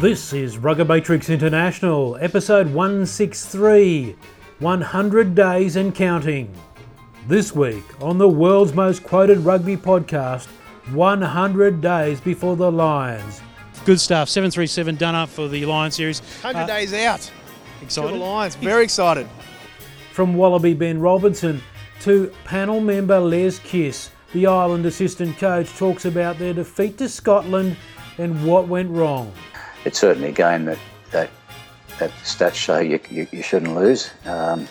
This is Rugger Matrix International, episode 163 100 Days and Counting. This week on the world's most quoted rugby podcast, 100 Days Before the Lions. Good stuff. 737 done up for the Lions series. 100 Uh, days out. To the Excited? Lions. Very excited. From Wallaby Ben Robinson to panel member Les Kiss, the Ireland assistant coach talks about their defeat to Scotland and what went wrong. It's certainly a game that that, that stats show you, you, you shouldn't lose, um,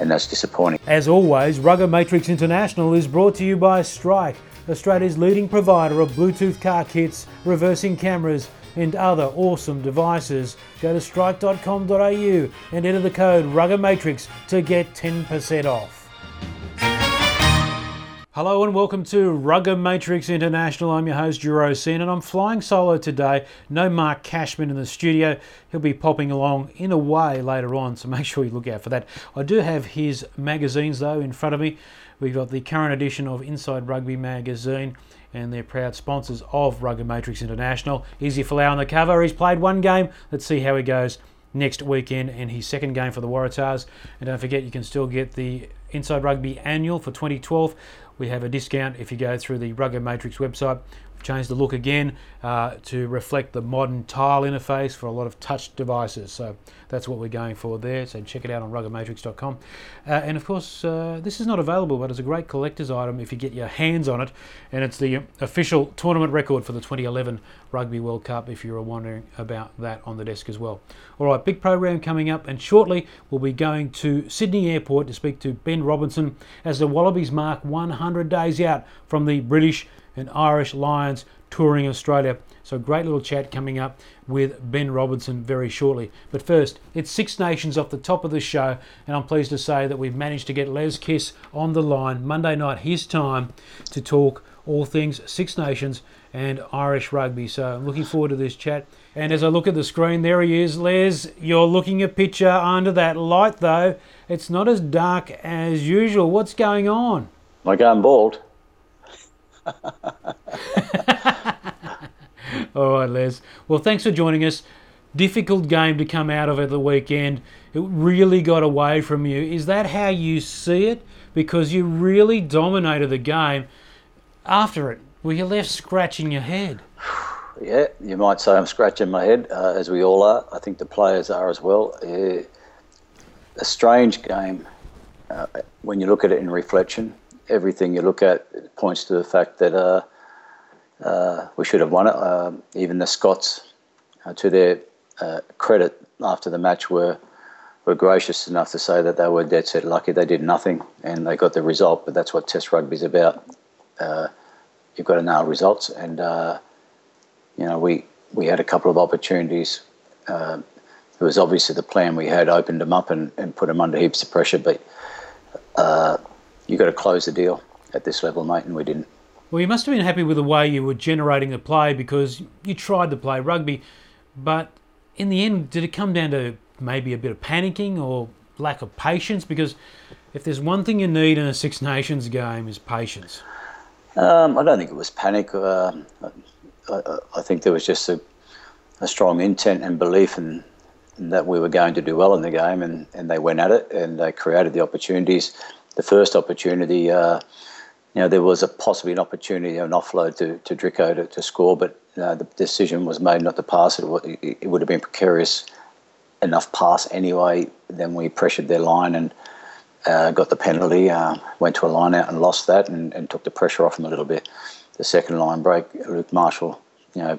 and that's disappointing. As always, Rugger Matrix International is brought to you by Strike, Australia's leading provider of Bluetooth car kits, reversing cameras, and other awesome devices. Go to strike.com.au and enter the code Rugger Matrix to get 10% off. Hello and welcome to Rugger Matrix International. I'm your host, Juro Sen, and I'm flying solo today. No Mark Cashman in the studio. He'll be popping along in a way later on, so make sure you look out for that. I do have his magazines though in front of me. We've got the current edition of Inside Rugby magazine, and they're proud sponsors of Rugger Matrix International. Izzy Folau on the cover. He's played one game. Let's see how he goes next weekend in his second game for the Waratahs. And don't forget, you can still get the Inside Rugby Annual for 2012. We have a discount if you go through the Rugger Matrix website. We've changed the look again uh, to reflect the modern tile interface for a lot of touch devices. So that's what we're going for there. So check it out on ruggermatrix.com. Uh, and of course, uh, this is not available, but it's a great collector's item if you get your hands on it. And it's the official tournament record for the 2011 Rugby World Cup if you were wondering about that on the desk as well. All right, big program coming up, and shortly we'll be going to Sydney Airport to speak to Ben Robinson as the Wallabies mark 100 days out from the British and Irish Lions touring Australia. So, great little chat coming up with Ben Robinson very shortly. But first, it's Six Nations off the top of the show, and I'm pleased to say that we've managed to get Les Kiss on the line Monday night, his time, to talk all things Six Nations and Irish rugby. So, I'm looking forward to this chat. And as I look at the screen, there he is. Les, you're looking a picture under that light, though. It's not as dark as usual. What's going on? Am I bald? All right, Les. Well, thanks for joining us. Difficult game to come out of at the weekend. It really got away from you. Is that how you see it? Because you really dominated the game. After it, were you left scratching your head? Yeah, you might say I'm scratching my head, uh, as we all are. I think the players are as well. Uh, a strange game uh, when you look at it in reflection. Everything you look at points to the fact that uh, uh, we should have won it. Um even the Scots, uh, to their uh, credit, after the match, were were gracious enough to say that they were dead set lucky. They did nothing and they got the result. But that's what Test rugby's about. Uh, you've got to nail results, and uh, you know we we had a couple of opportunities. Uh, it was obviously the plan we had opened them up and, and put them under heaps of pressure, but uh, you got to close the deal at this level, mate, and we didn't. Well, you must have been happy with the way you were generating the play because you tried to play rugby, but in the end, did it come down to maybe a bit of panicking or lack of patience? Because if there's one thing you need in a Six Nations game is patience. Um, I don't think it was panic. I, I, I think there was just a, a strong intent and belief in, in that we were going to do well in the game, and, and they went at it and they created the opportunities. The first opportunity, uh, you know, there was a possibly an opportunity, an offload to, to Drico to, to score, but uh, the decision was made not to pass it. It, would have been precarious enough pass anyway. Then we pressured their line and uh, got the penalty, uh, went to a line out and lost that and, and took the pressure off them a little bit. The second line break, Luke Marshall, you know,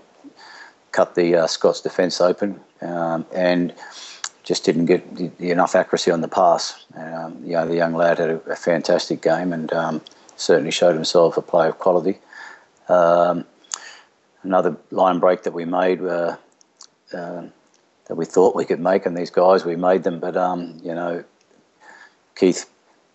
cut the uh, Scots defence open um, and just didn't get enough accuracy on the pass. Um, you know, the young lad had a, a fantastic game and um, certainly showed himself a player of quality. Um, another line break that we made uh, uh, that we thought we could make, and these guys, we made them, but, um, you know, Keith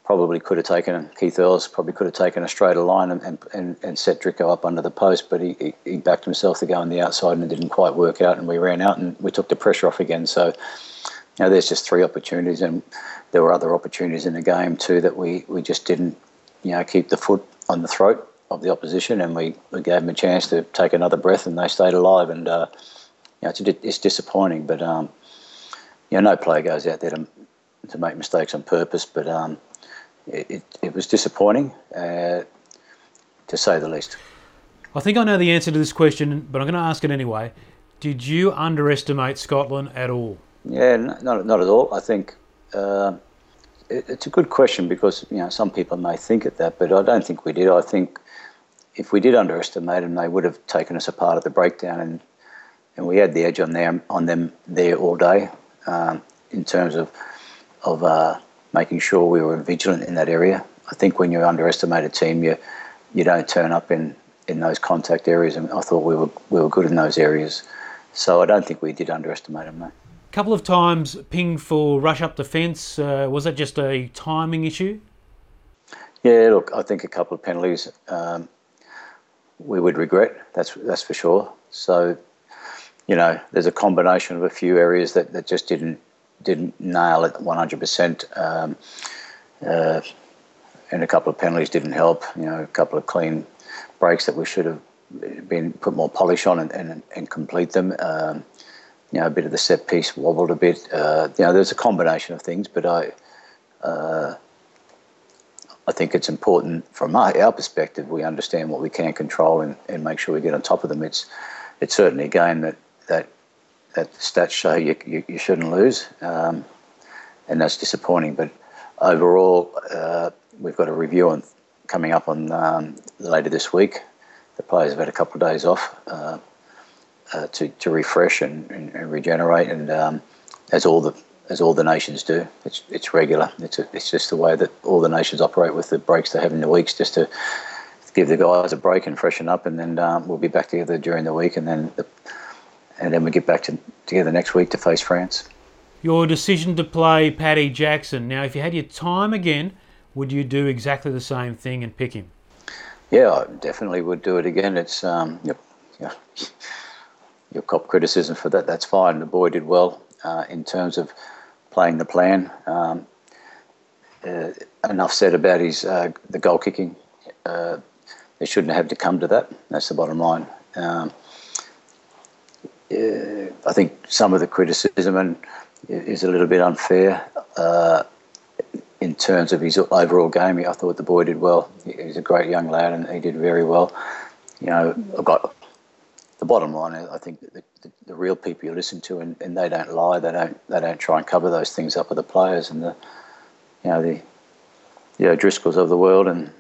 probably could have taken Keith Earls probably could have taken a straighter line and, and, and, set Drico up under the post, but he, he, he backed himself to go on the outside and it didn't quite work out, and we ran out and we took the pressure off again. So, you know, there's just three opportunities, and there were other opportunities in the game too that we, we just didn't, you know, keep the foot on the throat of the opposition, and we, we gave them a chance to take another breath, and they stayed alive. And uh, know, it's, it's disappointing. But um, you know, no player goes out there to, to make mistakes on purpose. But um, it, it, it, was disappointing, uh, to say the least. I think I know the answer to this question, but I'm going to ask it anyway. Did you underestimate Scotland at all? Yeah, not, not at all. I think uh, it, it's a good question because you know some people may think it that, but I don't think we did. I think if we did underestimate them, they would have taken us apart at the breakdown, and and we had the edge on them on them there all day um, in terms of of uh, making sure we were vigilant in that area. I think when you underestimate a team, you you don't turn up in, in those contact areas, and I thought we were we were good in those areas. So I don't think we did underestimate them. Couple of times pinged for rush up the fence. Uh, was that just a timing issue? Yeah, look, I think a couple of penalties um, we would regret. That's that's for sure. So, you know, there's a combination of a few areas that, that just didn't didn't nail it 100%. Um, uh, and a couple of penalties didn't help. You know, a couple of clean breaks that we should have been put more polish on and, and, and complete them. Um, you know, a bit of the set piece wobbled a bit. Uh, you know, there's a combination of things, but I, uh, I think it's important from our, our, perspective we understand what we can control and, and make sure we get on top of them. It's, it's certainly a game that that that stats show you, you, you shouldn't lose, um, and that's disappointing. But overall, uh, we've got a review on coming up on um, later this week. The players have had a couple of days off uh, uh, to, to refresh and, and, and regenerate, and um, as all the as all the nations do, it's it's regular. It's a, it's just the way that all the nations operate with the breaks they have in the weeks, just to give the guys a break and freshen up, and then um, we'll be back together during the week, and then the, and then we get back to, together next week to face France. Your decision to play Paddy Jackson. Now, if you had your time again, would you do exactly the same thing and pick him? Yeah, I definitely would do it again. It's um, you your cop criticism for that. That's fine. The boy did well uh, in terms of playing the plan. Um, uh, enough said about his uh, the goal kicking. Uh, they shouldn't have to come to that. That's the bottom line. Um, I think some of the criticism and is a little bit unfair uh, in terms of his overall game. I thought the boy did well. He's a great young lad, and he did very well. You know, I've got the bottom line. I think the, the, the real people you listen to, and, and, they don't lie. They don't. They don't try and cover those things up with the players and the, you know, the, the O'Driscolls of the world and,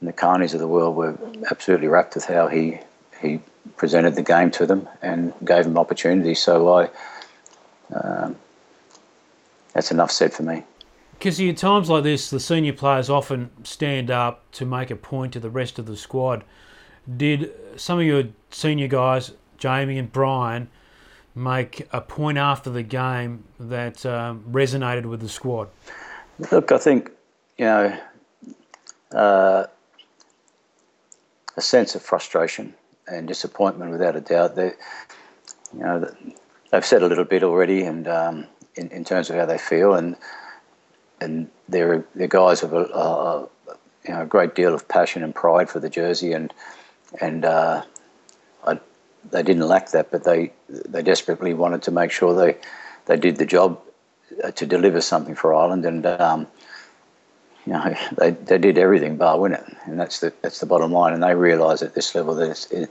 and the Kearneys of the world were absolutely rapt with how he he presented the game to them and gave them opportunities. So I, um, that's enough said for me. Because in times like this, the senior players often stand up to make a point to the rest of the squad. Did some of your senior guys, Jamie and Brian, make a point after the game that um, resonated with the squad? Look, I think you know uh, a sense of frustration and disappointment without a doubt. They, you know, they've said a little bit already, and um, in, in terms of how they feel, and and they're they're guys with a, a, you know a great deal of passion and pride for the jersey, and and uh, I, they didn't lack that, but they they desperately wanted to make sure they they did the job uh, to deliver something for Ireland, and um, you know, they, they did everything bar win it, and that's the that's the bottom line. And they realise at this level that it,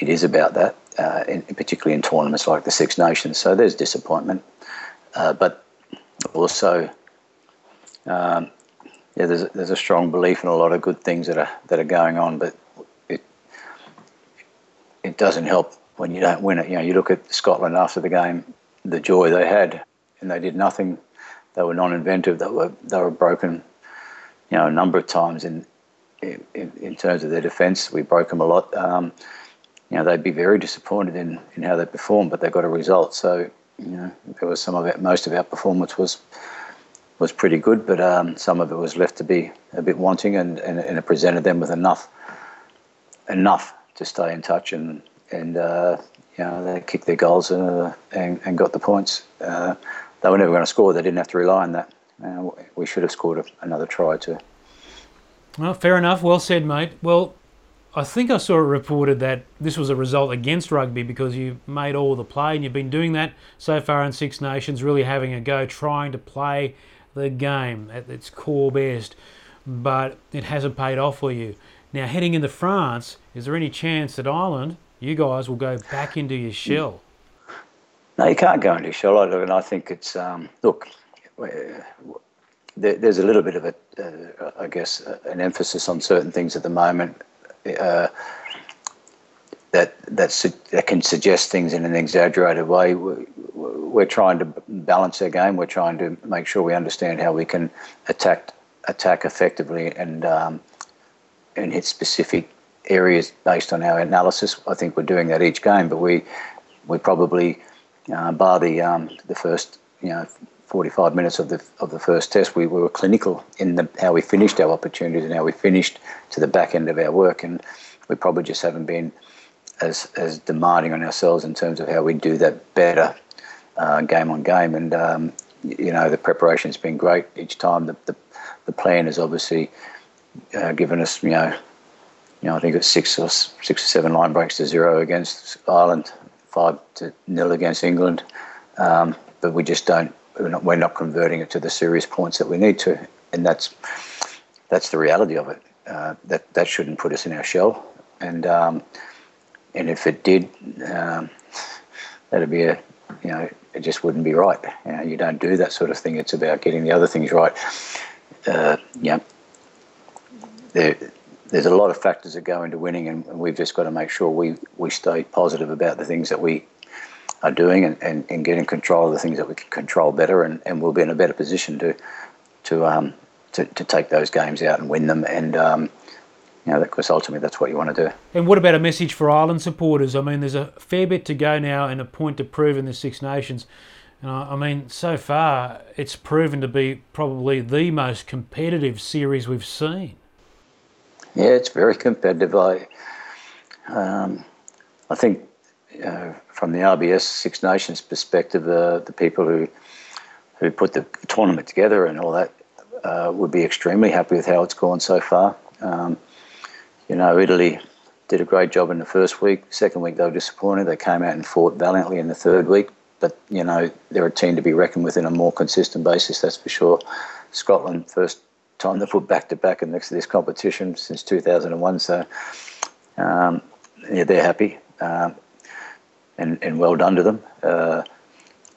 it is about that, uh, in, particularly in tournaments like the Six Nations. So there's disappointment, uh, but also, um, yeah, there's there's a strong belief in a lot of good things that are that are going on, but it doesn't help when you don't win it. You know, you look at Scotland after the game, the joy they had, and they did nothing. They were non-inventive. They were they were broken you know, a number of times in in, in terms of their defence. We broke them a lot. Um, you know, they'd be very disappointed in, in how they performed, but they got a result. So, you know, there was some of it. Most of our performance was was pretty good, but um, some of it was left to be a bit wanting, and, and, and, it presented them with enough enough to stay in touch, and and uh, you know they kicked their goals uh, and, and got the points. Uh, they were never going to score. They didn't have to rely on that. Uh, we should have scored another try too. Well, fair enough. Well said, mate. Well, I think I saw it reported that this was a result against rugby because you made all the play and you've been doing that so far in Six Nations, really having a go, trying to play the game at its core best, but it hasn't paid off for you. Now, heading into France, is there any chance that Ireland, you guys, will go back into your shell? No, you can't go into your shell. And I think it's, um, look, there's a little bit of a, uh, I guess, an emphasis on certain things at the moment uh, that that can suggest things in an exaggerated way. We're trying to balance our game. We're trying to make sure we understand how we can attack attack effectively and um, and hit specific areas based on our analysis. I think we're doing that each game, but we we probably uh, bar the um, the first you know 45 minutes of the of the first test, we, we were clinical in the, how we finished our opportunities and how we finished to the back end of our work, and we probably just haven't been as as demanding on ourselves in terms of how we do that better uh, game on game. And um, you know, the preparation's been great each time. The the, the plan has obviously uh, given us, you know, you know, I think it's six or six or seven line breaks to zero against Ireland, five to nil against England. Um, but we just don't we're not, we're not converting it to the serious points that we need to, and that's that's the reality of it. Uh, that that shouldn't put us in our shell, and um, and if it did, um, that'd be a you know it just wouldn't be right. You, know, you don't do that sort of thing. It's about getting the other things right. Uh, yeah, there, there's a lot of factors that go into winning, and, we've just got to make sure we we stay positive about the things that we are doing and, and, and getting control of the things that we can control better and, and we'll be in a better position to to um to, to take those games out and win them and um, you know, because ultimately that's what you want to do. And what about a message for Ireland supporters? I mean, there's a fair bit to go now and a point to prove in the Six Nations. And I mean, so far it's proven to be probably the most competitive series we've seen. Yeah, it's very competitive. I, um, I think uh, from the RBS Six Nations perspective, uh, the people who who put the tournament together and all that uh, would be extremely happy with how it's gone so far. Um, you know, Italy did a great job in the first week. Second week, they were disappointed. They came out and fought valiantly in the third week. But, you know, they're a team to be reckoned with in a more consistent basis, that's for sure. Scotland, first time they put back to back in next to this competition since 2001. So, um, yeah, they're happy. Um, and, and well done to them. Uh,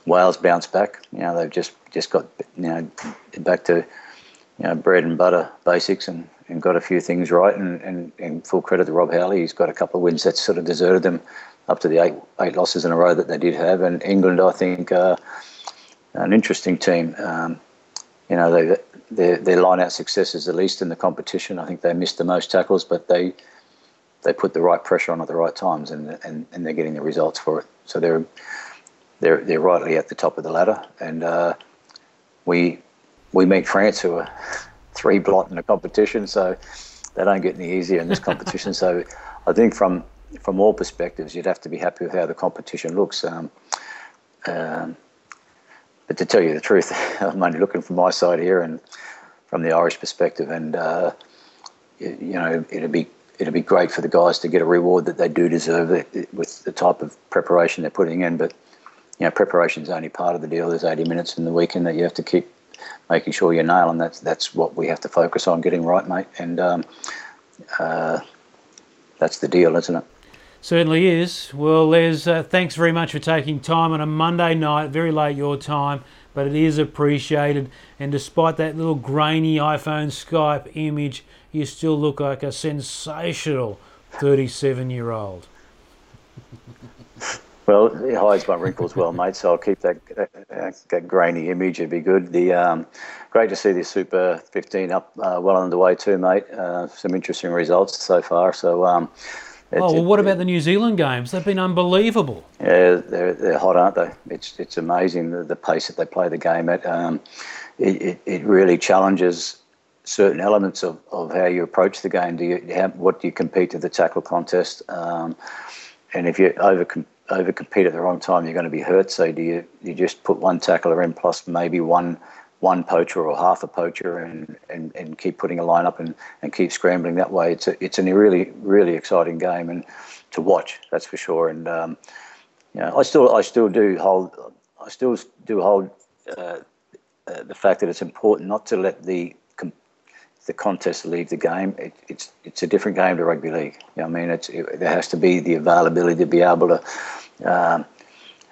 Wales bounced back. You know, they've just, just got you know back to you know bread and butter basics and, and got a few things right. And, and, and full credit to Rob Howley, he's got a couple of wins that sort of deserted them up to the eight eight losses in a row that they did have. And England, I think, uh, an interesting team. Um, you know, they, their their line out success is the least in the competition. I think they missed the most tackles, but they they put the right pressure on at the right times, and and, and they're getting the results for it. So they're they're they're rightly at the top of the ladder, and uh, we we meet France, who are three blot in the competition, so they don't get any easier in this competition. so I think from from all perspectives, you'd have to be happy with how the competition looks. Um, um, but to tell you the truth, I'm only looking from my side here and from the Irish perspective, and uh, you, know, it'd be it'd be great for the guys to get a reward that they do deserve with the type of preparation they're putting in. But you know, preparation is only part of the deal. There's 80 minutes in the weekend that you have to keep making sure you nail, and that's that's what we have to focus on getting right, mate. And um, uh, that's the deal, isn't it? Certainly is. Well, Les, uh, thanks very much for taking time on a Monday night, very late your time, but it is appreciated. And despite that little grainy iPhone Skype image, you still look like a sensational 37 year old. Well, it hides my wrinkles well, mate. So I'll keep that, that grainy image. It'd be good. The um, great to see the Super 15 up uh, well underway too, mate. Uh, some interesting results so far. So. Um, oh well, what about the New Zealand games? They've been unbelievable. Yeah, they're, they're hot, aren't they? It's it's amazing the, the pace that they play the game at. Um, it, it, it really challenges certain elements of, of how you approach the game. Do you have, what do you compete to the tackle contest? Um, and if you over over compete at the wrong time, you're going to be hurt. So do you you just put one tackler in plus maybe one one poacher or half a poacher and, and, and keep putting a line up and, and keep scrambling that way. It's a, it's a really really exciting game and to watch that's for sure. And um, you know, I still I still do hold I still do hold uh, uh, the fact that it's important not to let the the contest leave the game. It, it's it's a different game to rugby league. You know I mean, it's it, there has to be the availability to be able to. Um,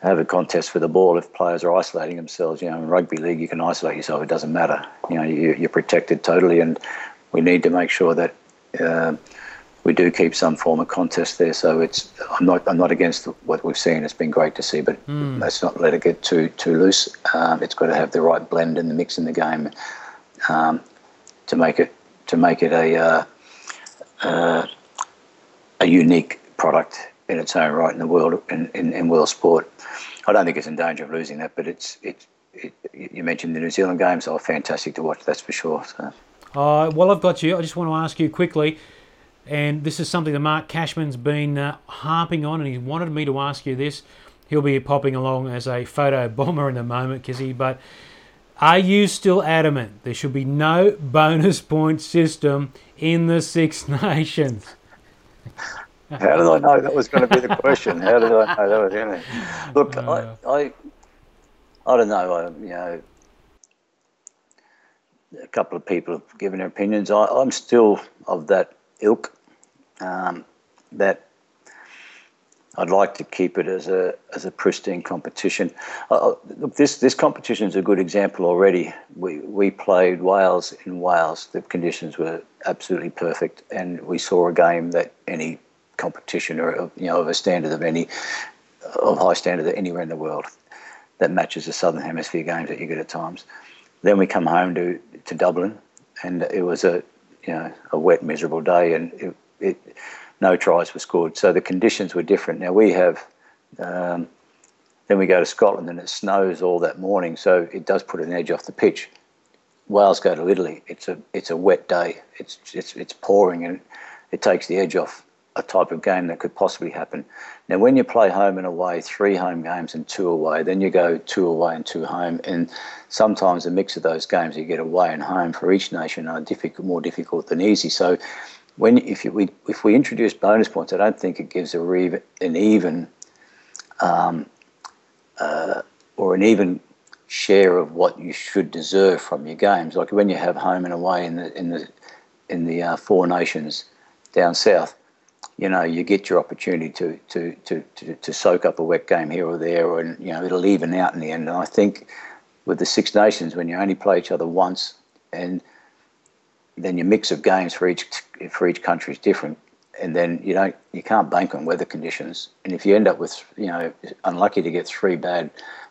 have a contest for the ball if players are isolating themselves. You know, in rugby league, you can isolate yourself; it doesn't matter. You know, you, are protected totally, and we need to make sure that uh, we do keep some form of contest there. So it's I'm not I'm not against what we've seen. It's been great to see, but mm. let's not let it get too too loose. Um, it's got to have the right blend and the mix in the game um, to make it to make it a uh, uh, a unique product in its own right in the world in, in, in world sport. I don't think it's in danger of losing that, but it's it, it you mentioned the New Zealand games are fantastic to watch. That's for sure. So. Uh, well, I've got you. I just want to ask you quickly, and this is something that Mark Cashman's been uh, harping on, and he wanted me to ask you this. He'll be popping along as a photo bomber in a moment, Kizzy, but are you still adamant there should be no bonus point system in the Six Nations? How did I know that was going to be the question? How did I know that was going to? Look, I, I, I don't know. I, you know, a couple of people have given their opinions. I, am still of that ilk. Um, that I'd like to keep it as a as a pristine competition. Uh, uh look, this this competition is a good example already. We we played Wales in Wales. The conditions were absolutely perfect, and we saw a game that any competition or you know of a standard of any of high standard anywhere in the world that matches the Southern Hemisphere games that you get at times. Then we come home to, to Dublin, and it was a you know a wet, miserable day, and it, it no tries were scored. So the conditions were different. Now we have. Um, then we go to Scotland and it snows all that morning, so it does put an edge off the pitch. Wales go to Italy. It's a it's a wet day. It's it's it's pouring and it takes the edge off a type of game that could possibly happen. Now, when you play home and away, three home games and two away, then you go two away and two home, and sometimes a mix of those games you get away and home for each nation are difficult, more difficult than easy. So, when if you, we if we introduce bonus points, I don't think it gives a re- an even um, uh, or an even share of what you should deserve from your games. Like when you have home and away in the in the in the uh, four nations down south you know, you get your opportunity to, to, to, to, to soak up a wet game here or there, and, you know, it'll even out in the end. And I think with the Six Nations, when you only play each other once and then your mix of games for each for each country is different, and then you don't you can't bank on weather conditions. And if you end up with you know unlucky to get three bad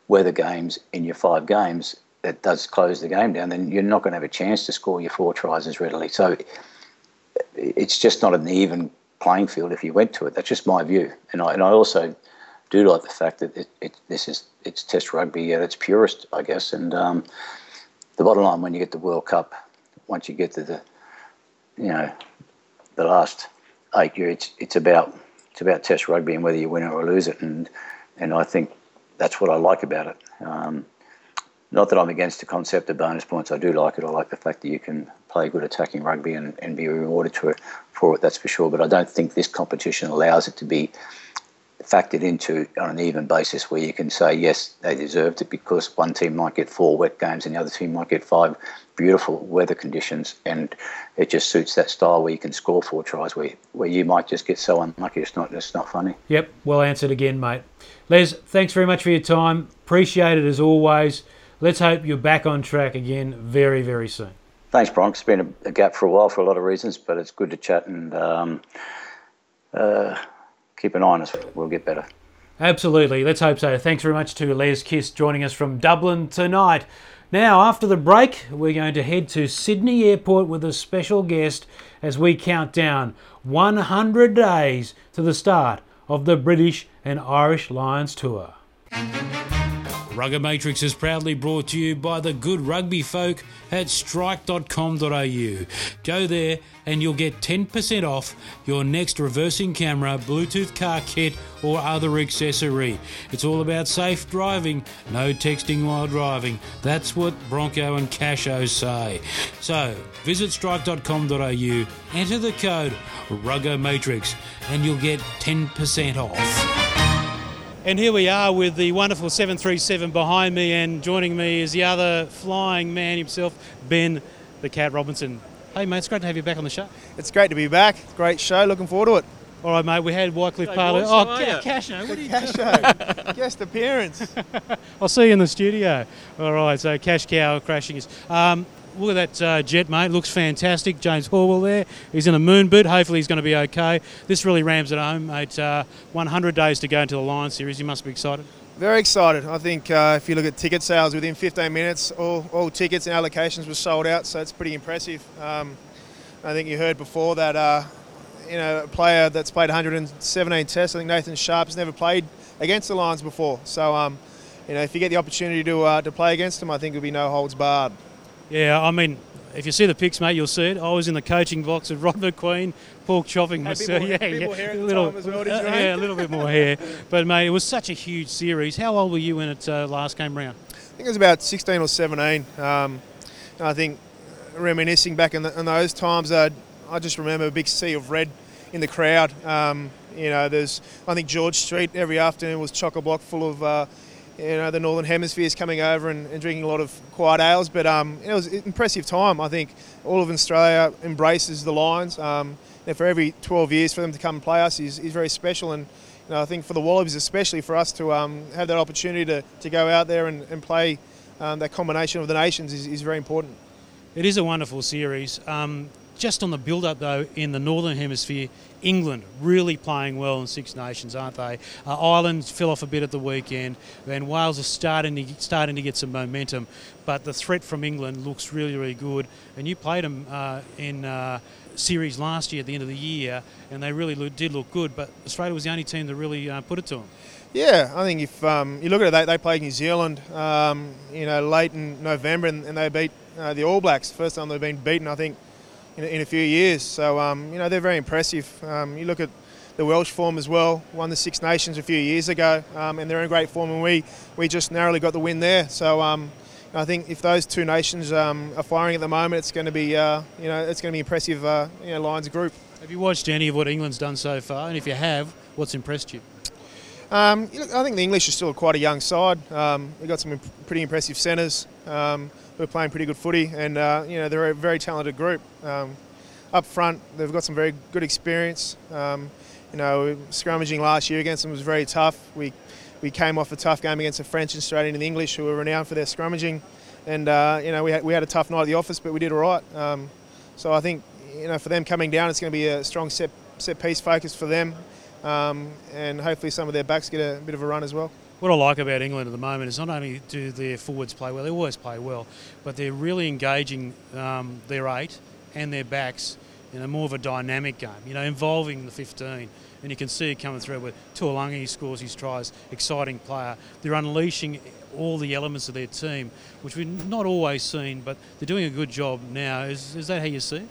weather games in your five games, that does close the game down. Then you're not going to have a chance to score your four tries as readily. So it's just not an even playing field if you went to it. That's just my view, and I and I also do like the fact that it, it this is it's Test rugby at its purest, I guess. And um, the bottom line, when you get the World Cup, once you get to the you know the last eight years, it's it's about it's about Test rugby and whether you win it or lose it, and and I think that's what I like about it. Um, not that I'm against the concept of bonus points. I do like it. I like the fact that you can play good attacking rugby and, and be rewarded for, for it, that's for sure. But I don't think this competition allows it to be factored into on an even basis where you can say, yes, they deserved it because one team might get four wet games and the other team might get five beautiful weather conditions. And it just suits that style where you can score four tries, where, where you might just get so unlucky it's not, it's not funny. Yep, well answered again, mate. Les, thanks very much for your time. Appreciate it as always let's hope you're back on track again very, very soon. Thanks, Bronx. It's been a, gap for a while for a lot of reasons, but it's good to chat and um, uh, keep an eye on us. We'll get better. Absolutely. Let's hope so. Thanks very much to Les Kiss joining us from Dublin tonight. Now, after the break, we're going to head to Sydney Airport with a special guest as we count down 100 days to the start of the British and Irish Lions Tour. Rugger Matrix is proudly brought to you by the good rugby folk at strike.com.au. Go there and you'll get 10% off your next reversing camera, Bluetooth car kit, or other accessory. It's all about safe driving, no texting while driving. That's what Bronco and Casho say. So visit strike.com.au, enter the code Rugger Matrix, and you'll get 10% off. And here we are with the wonderful 737 behind me, and joining me is the other flying man himself, Ben the Cat Robinson. Hey, mate, it's great to have you back on the show. It's great to be back. Great show. Looking forward to it. All right, mate, we had Wycliffe Hey, Palu. Oh, how are Ca- Casho, what are you Cash show. Guest appearance. I'll see you in the studio. All right, so Cash Cow crashing us. Um, look at that uh, jet, mate. Looks fantastic. James Horwill there. He's in a moon boot. Hopefully, he's going to be okay. This really rams it home, mate. Uh, 100 days to go into the Lions series. You must be excited. Very excited. I think uh, if you look at ticket sales within 15 minutes, all, all tickets and allocations were sold out, so it's pretty impressive. Um, I think you heard before that uh, you know a player that's played 117 tests. I think Nathan Sharpe has never played against the Lions before, so um, you know if you get the opportunity to uh, to play against them, I think it'll be no holds barred. Yeah, I mean, if you see the pics, mate, you'll see it. I was in the coaching box with Rod Macqueen, pork chopping Had a myself. more- yeah, bit yeah, more hair at the little, time as well, uh, yeah, a little bit more hair. But mate, it was such a huge series. How old were you when it uh, last came round? I think it was about 16 or 17. Um, I think reminiscing back in, the, in those times, uh, I just remember a big sea of red in the crowd. Um, you know, there's I think George Street every afternoon was chock a block full of uh, you know the northern hemispheres coming over and, and drinking a lot of quiet ales. But um, it was an impressive time. I think all of Australia embraces the Lions. Um, and for every 12 years for them to come and play us is, is very special and. You know, I think for the Wallabies, especially for us to um, have that opportunity to, to go out there and, and play um, that combination of the nations is, is very important. It is a wonderful series. Um, just on the build-up, though, in the Northern Hemisphere, England really playing well in Six Nations, aren't they? Uh, Ireland fell off a bit at the weekend, and Wales are starting to starting to get some momentum. But the threat from England looks really, really good. And you played them uh, in uh, series last year at the end of the year, and they really lo- did look good. But Australia was the only team that really uh, put it to them. Yeah, I think if um, you look at it, they, they played New Zealand, um, you know, late in November, and, and they beat uh, the All Blacks. First time they've been beaten, I think, in, a- in a few years. So um, you know, they're very impressive. Um, you look at the Welsh form as well. Won the Six Nations a few years ago, um, and they're in great form. And we we just narrowly got the win there. So. Um, I think if those two nations um, are firing at the moment, it's going to be, uh, you know, it's going to be impressive, uh, you know, Lions group. Have you watched any of what England's done so far? And if you have, what's impressed you? Um, I think the English are still quite a young side. Um, they've got some imp- pretty impressive centres um, who are playing pretty good footy, and uh, you know they're a very talented group. Um, up front, they've got some very good experience. Um, you know, scrummaging last year against them was very tough. We we came off a tough game against the French and straight into the English, who were renowned for their scrummaging, and uh, you know we had, we had a tough night at the office, but we did all right. Um, so I think you know for them coming down, it's going to be a strong set set piece focus for them um, and hopefully some of their backs get a bit of a run as well. What I like about England at the moment is not only do their forwards play well, they always play well, but they're really engaging um, their eight and their backs in a more of a dynamic game, you know, involving the 15. And you can see it coming through with Tuilagi scores his tries, exciting player. They're unleashing all the elements of their team, which we've not always seen, but they're doing a good job now. Is, is that how you see it?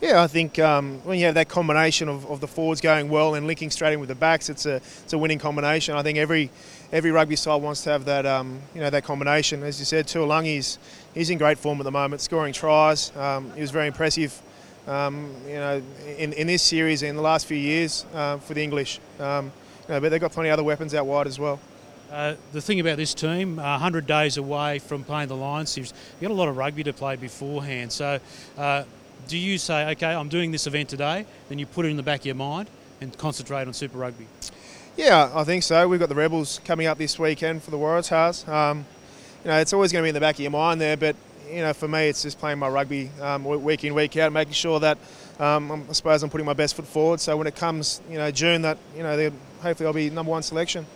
Yeah, I think um, when you have that combination of, of the forwards going well and linking straight in with the backs, it's a it's a winning combination. I think every every rugby side wants to have that um, you know that combination. As you said, Tuilagi's he's in great form at the moment, scoring tries. Um, he was very impressive. Um, you know, in, in this series in the last few years uh, for the English. Um, you know, but they've got plenty of other weapons out wide as well. Uh, the thing about this team, uh, 100 days away from playing the Lions series, you've got a lot of rugby to play beforehand. So, uh, do you say, okay, I'm doing this event today, then you put it in the back of your mind and concentrate on Super Rugby? Yeah, I think so. We've got the Rebels coming up this weekend for the Waratahs. Um, you know, it's always going to be in the back of your mind there, but you know, for me, it's just playing my rugby um, week in, week out, making sure that um, I suppose I'm putting my best foot forward. So when it comes, you know, June, that you know, hopefully I'll be number one selection.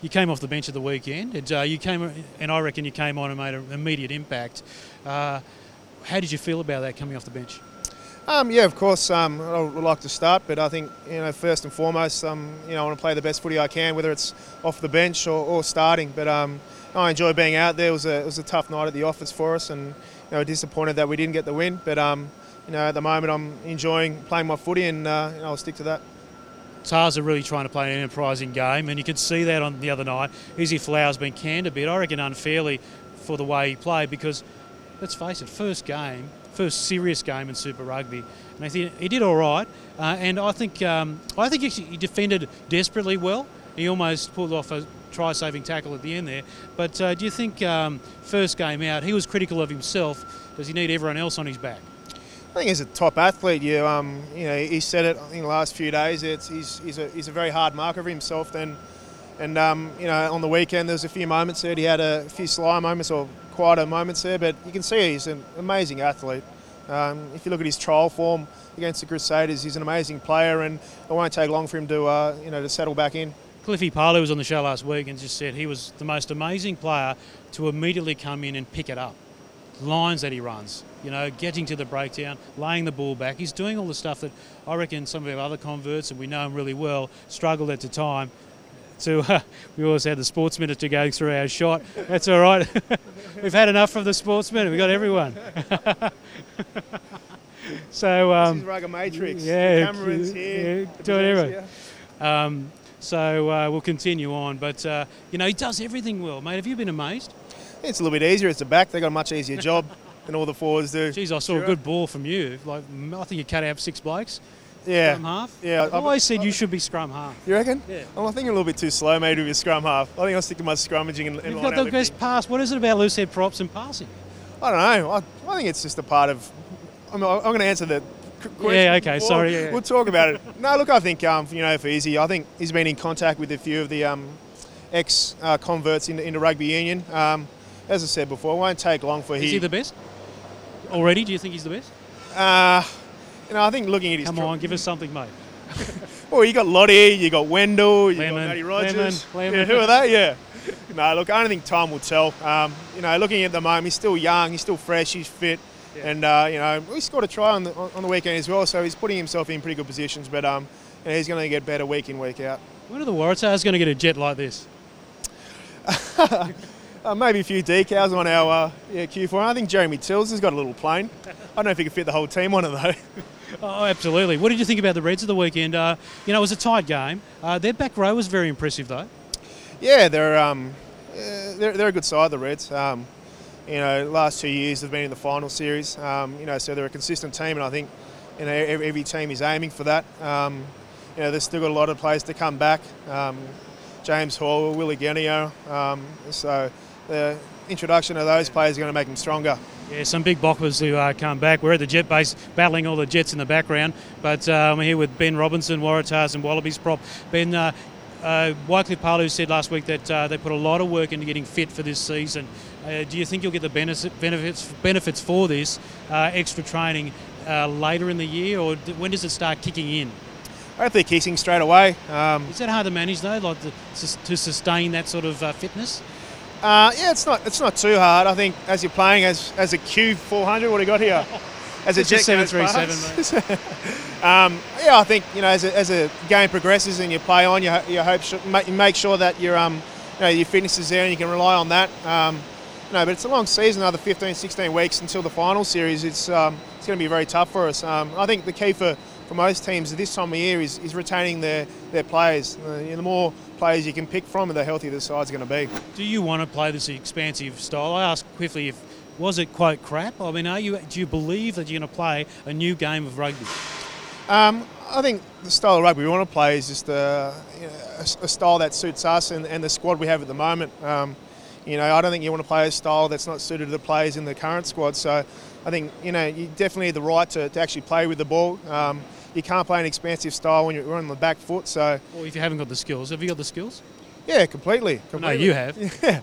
You came off the bench at the weekend, and uh, you came, and I reckon you came on and made an immediate impact. Uh, how did you feel about that coming off the bench? Um, yeah, of course. Um, I would like to start, but I think you know first and foremost, um, you know, I want to play the best footy I can, whether it's off the bench or, or starting. But um, I enjoy being out there. It was a it was a tough night at the office for us, and you know, disappointed that we didn't get the win. But um, you know, at the moment, I'm enjoying playing my footy, and uh, I'll stick to that. Tahs are really trying to play an enterprising game, and you can see that on the other night. Izzy Folau's been canned a bit, I reckon unfairly for the way he played because, let's face it, first game, first serious game in Super Rugby, and I think he did all right. Uh, and I think um, I think he defended desperately well. He almost pulled off a try-saving tackle at the end there. But uh, do you think um, first game out, he was critical of himself? Does he need everyone else on his back? I think he's a top athlete. You, um, you know, he said it in the last few days. It's, he's, he's, a, he's a very hard marker of himself. Then, and um, you know, on the weekend there was a few moments there. He had a few sly moments or quieter moments there, but you can see he's an amazing athlete. Um, if you look at his trial form against the Crusaders, he's an amazing player, and it won't take long for him to, uh, you know, to settle back in. Cliffy Palu was on the show last week and just said he was the most amazing player to immediately come in and pick it up. Lines that he runs, you know, getting to the breakdown, laying the ball back. He's doing all the stuff that I reckon some of our other converts, and we know him really well, struggled at the time. To uh, we always had the sports minister going through our shot. That's all right. We've had enough from the sportsmen. We've got everyone. so um, this is Rugger Matrix. Yeah, the camera's here. Yeah, doing everything. Um, so uh, we'll continue on. But, uh, you know, he does everything well, mate. Have you been amazed? It's a little bit easier. It's the back. They've got a much easier job than all the forwards do. Geez, I saw sure. a good ball from you. Like, I think you cut out six blokes. Yeah. Scrum half? Yeah. I've always said you should be scrum half. You reckon? Yeah. Well, I think you're a little bit too slow, maybe, with your scrum half. I think I'll stick to my scrummaging and, and You've got the best pass. What is it about loose head props and passing? I don't know. I, I think it's just a part of. I'm, I'm going to answer the question. yeah, okay, before. sorry. Yeah. We'll talk about it. No, look, I think um, you know for Izzy, I think he's been in contact with a few of the um, ex uh, converts into, into rugby union. Um, as I said before, it won't take long for him. Is he. he the best already? Do you think he's the best? Uh, you know, I think looking at his. Come on, give us something, mate. well, you got Lote, you got Wendell, you Lemon, got Matty Rogers. Lemon, Lemon. Yeah, who are they? Yeah. no, look, I don't think time will tell. Um, you know, looking at the moment, he's still young, he's still fresh, he's fit. Yeah. And uh, you know, he scored a try on the, on the weekend as well, so he's putting himself in pretty good positions. But um, you know, he's going to get better week in, week out. When are the Waratahs going to get a jet like this? uh, maybe a few decals on our uh, yeah, Q4. I think Jeremy Tills has got a little plane. I don't know if he could fit the whole team on it though. oh, absolutely. What did you think about the Reds of the weekend? Uh, you know, it was a tight game. Uh, their back row was very impressive though. Yeah, they're um, they're, they're a good side, the Reds. Um, you know, last two years they've been in the final series. Um, you know, so they're a consistent team, and I think you know every, every team is aiming for that. Um, you know, they've still got a lot of players to come back. Um, James Hall, Willie Genia. Um, so the introduction of those players is going to make them stronger. Yeah, some big boppers who uh, come back. We're at the jet base battling all the jets in the background, but uh, I'm here with Ben Robinson, Waratahs and Wallabies prop. Ben, uh, uh, Wycliffe Palu said last week that uh, they put a lot of work into getting fit for this season. Uh, do you think you'll get the benefits benefits for this uh, extra training uh, later in the year, or when does it start kicking in? I hope they're kicking straight away. Um, Is that hard to manage though, like to, to sustain that sort of uh, fitness? Uh, yeah, it's not it's not too hard. I think as you're playing as as a Q400, what do you got here? As a jet seven three seven. um, yeah, I think you know as a, as a game progresses and you play on, you, you hope you make sure that your um you know your fitness is there and you can rely on that. Um, no, but it's a long season, another 15, 16 weeks until the final series. It's um, it's going to be very tough for us. Um, I think the key for, for most teams at this time of year is, is retaining their, their players. Uh, you know, the more players you can pick from, the healthier the side's going to be. Do you want to play this expansive style? I asked quickly if was it quite crap. I mean, are you do you believe that you're going to play a new game of rugby? Um, I think the style of rugby we want to play is just a, you know, a, a style that suits us and, and, the squad we have at the moment. Um, you know, I don't think you want to play a style that's not suited to the players in the current squad. So I think, you know, you definitely have the right to, to actually play with the ball. Um, you can't play an expansive style when you're on the back foot. So, well, if you haven't got the skills, have you got the skills? Yeah, completely. completely. No, you have. Yeah,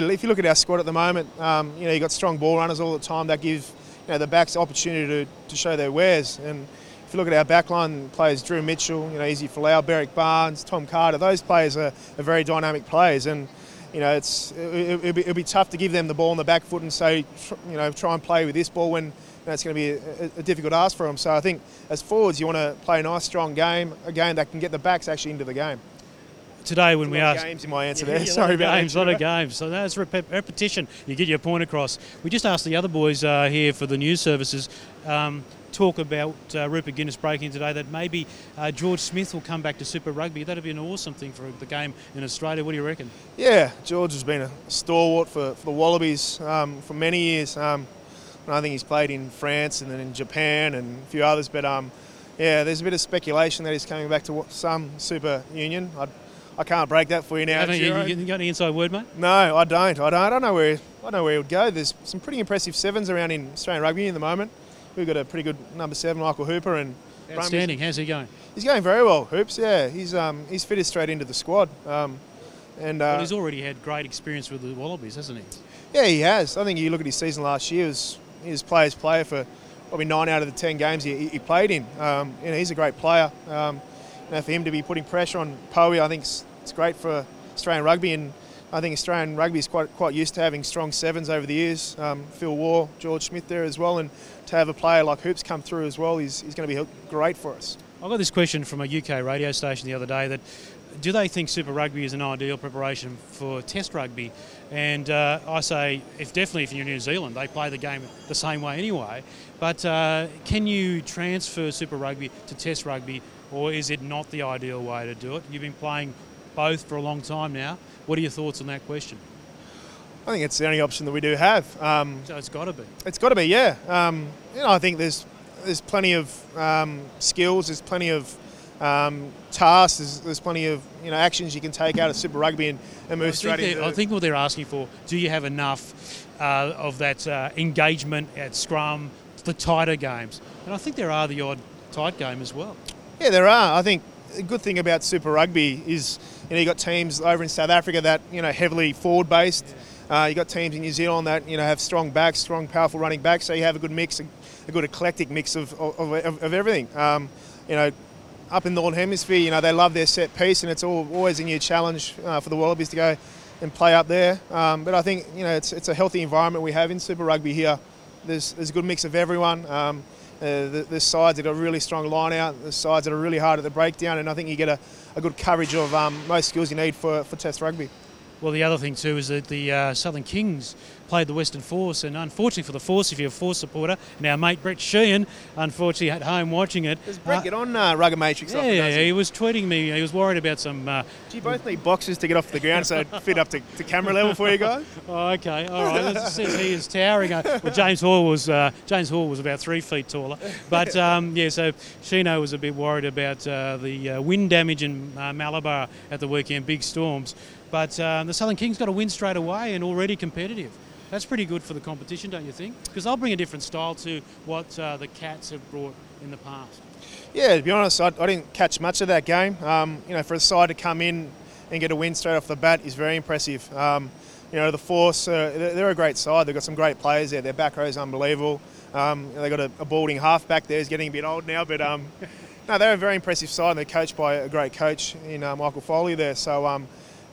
yeah. If you look at our squad at the moment, um, you know, you got strong ball runners all the time that give you know the backs opportunity to, to show their wares. And if you look at our backline players, Drew Mitchell, you know, Izzy Folau, Berrick Barnes, Tom Carter, those players are, are very dynamic players. And you know, it's it, will be, it'll be tough to give them the ball on the back foot and say, you know, try and play with this ball when that's going to be a, a, difficult ask for them. So I think as forwards, you want to play a nice, strong game, a game that can get the backs actually into the game. Today, when we asked games in my answer yeah, there, sorry about games, a lot of games. So that's rep- repetition. You get your point across. We just asked the other boys uh, here for the news services. Um, talk about uh, Rupert Guinness breaking today that maybe uh, George Smith will come back to Super Rugby. That'd be an awesome thing for the game in Australia. What do you reckon? Yeah, George has been a stalwart for, for the Wallabies um, for many years. Um, I think he's played in France and then in Japan and a few others. But um, yeah, there's a bit of speculation that he's coming back to some Super Union. I, I can't break that for you now. You, you, you got any inside word, mate? No, I don't. I don't. I don't know where. I don't know where he would go. There's some pretty impressive sevens around in Australian rugby at the moment. We've got a pretty good number seven, Michael Hooper, and outstanding. How's he going? He's going very well, Hoops. Yeah, he's um, he's fitted straight into the squad. Um, and uh, well, he's already had great experience with the Wallabies, hasn't he? Yeah, he has. I think you look at his season last year. Was, he was player's player for probably nine out of the ten games he, he played in. Um, you know, he's a great player. Um, you know, for him to be putting pressure on Poey, I think it's, it's great for Australian rugby and I think Australian rugby is quite quite used to having strong sevens over the years. Um, Phil Waugh, George Smith there as well, and to have a player like Hoops come through as well, is, he's going to be great for us. I got this question from a UK radio station the other day that do they think Super Rugby is an ideal preparation for Test rugby? And uh, I say, if definitely if you're in New Zealand, they play the game the same way anyway. But uh, can you transfer Super Rugby to Test rugby, or is it not the ideal way to do it? You've been playing both for a long time now. What are your thoughts on that question? I think it's the only option that we do have. Um, so it's got to be. It's got to be, yeah. Um, you know, I think there's there's plenty of um, skills. There's plenty of um, tasks. There's, there's, plenty of you know actions you can take out of Super Rugby and, and move straight into. I think what they're asking for: Do you have enough uh, of that uh, engagement at scrum, the tighter games? And I think there are the odd tight game as well. Yeah, there are. I think a good thing about Super Rugby is you know you got teams over in South Africa that you know heavily forward based. Uh, you got teams in New Zealand that you know have strong backs, strong, powerful running backs. So you have a good mix, a, a good eclectic mix of of, of, of everything. Um, you know, up in the Northern Hemisphere, you know they love their set piece, and it's all, always a new challenge uh, for the Wallabies to go and play up there. Um, but I think you know it's it's a healthy environment we have in Super Rugby here. There's there's a good mix of everyone. Um, uh, the, the, sides that got a really strong line out, the sides that are really hard at the breakdown, and I think you get a, a good coverage of um, most skills you need for, for Test rugby. Well, the other thing too is that the uh, Southern Kings played the Western Force, and unfortunately for the Force, if you're a Force supporter, now mate Brett Sheehan, unfortunately at home watching it. Does Brett uh, get on uh, Rugger Matrix? Yeah, yeah, he? he? was tweeting me. He was worried about some. Uh, Do you both need boxes to get off the ground so fit up to, to camera level for you guys? oh, okay, all right. It says he is towering. Well, James Hall was uh, James Hall was about three feet taller, but um, yeah. So Sheeno was a bit worried about uh, the uh, wind damage in Malabar at the weekend, big storms. But um, the Southern Kings got a win straight away and already competitive. That's pretty good for the competition, don't you think? Because they'll bring a different style to what uh, the Cats have brought in the past. Yeah, to be honest, I, I didn't catch much of that game. Um, you know, for a side to come in and get a win straight off the bat is very impressive. Um, you know, the Force, uh, they're a great side. They've got some great players there. Their back row is unbelievable. Um, they've got a, a balding halfback there. He's getting a bit old now, but um, no, they're a very impressive side. And they're coached by a great coach in uh, Michael Foley there. So, um,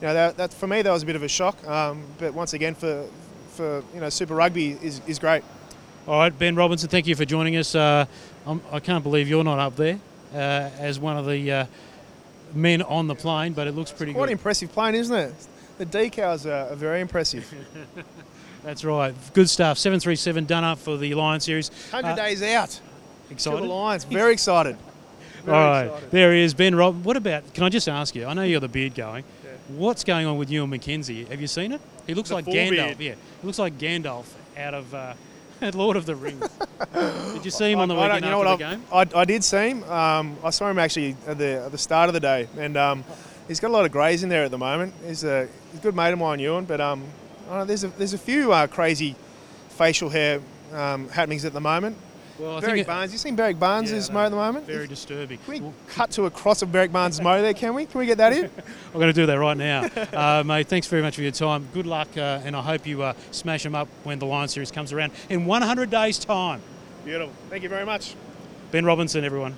you know, that, that, for me that was a bit of a shock. Um, but once again, for for you know Super Rugby is, is great. All right, Benn Robinson, thank you for joining us. Uh, I can't believe you're not up there uh, as one of the uh, men on the plane, but it looks pretty it's quite good. an impressive plane, isn't it? The decals are, are very impressive. That's right. Good stuff. 737 done up for the Lion Series. 100 uh, days out. Excited? the Lions. Very excited. Very All right. Excited. There he is, Ben Rob. What about, can I just ask you? I know you got the beard going. What's going on with Ewen McKenzie? Have you seen it? He looks the like Gandalf. Beard. Yeah, he looks like Gandalf out of uh, Lord of the Rings. did you see him on the weekend you know after the game? I, I did see him. Um, I saw him actually at the at the start of the day, and um, he's got a lot of greys in there at the moment. He's a, he's a good mate of mine, Ewen, but um, know, there's a there's a few uh, crazy facial hair um, happenings at the moment. Well, I Berrick Barnes. You seen Berrick Barnes' yeah, mo at the moment? Very disturbing. Can we well, cut to a cross of Berrick Barnes' mo there? Can we? Can we get that in? I'm going to do that right now, uh, mate. Thanks very much for your time. Good luck, uh, and I hope you uh, smash them up when the Lion Series comes around in 100 days' time. Beautiful. Thank you very much. Benn Robinson, everyone.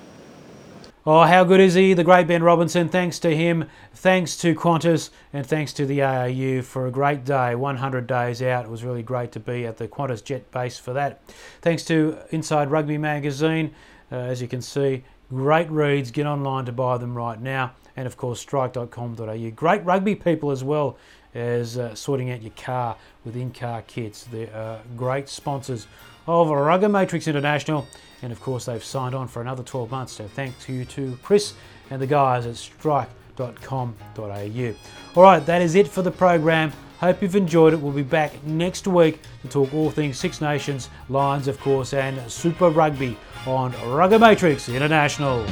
Oh, how good is he? The great Benn Robinson. Thanks to him, thanks to Qantas, and thanks to the ARU for a great day. 100 days out. It was really great to be at the Qantas Jet base for that. Thanks to Inside Rugby magazine. Uh, as you can see, great reads. Get online to buy them right now. And of course, strike.com.au. Great rugby people as well as uh, sorting out your car with in car kits. They're uh, great sponsors of Rugger Matrix International. And of course, they've signed on for another 12 months. So thanks to you to Chris and the guys at strike.com.au. All right, that is it for the program. Hope you've enjoyed it. We'll be back next week to talk all things Six Nations, Lions, of course, and Super Rugby on Rugger Matrix International.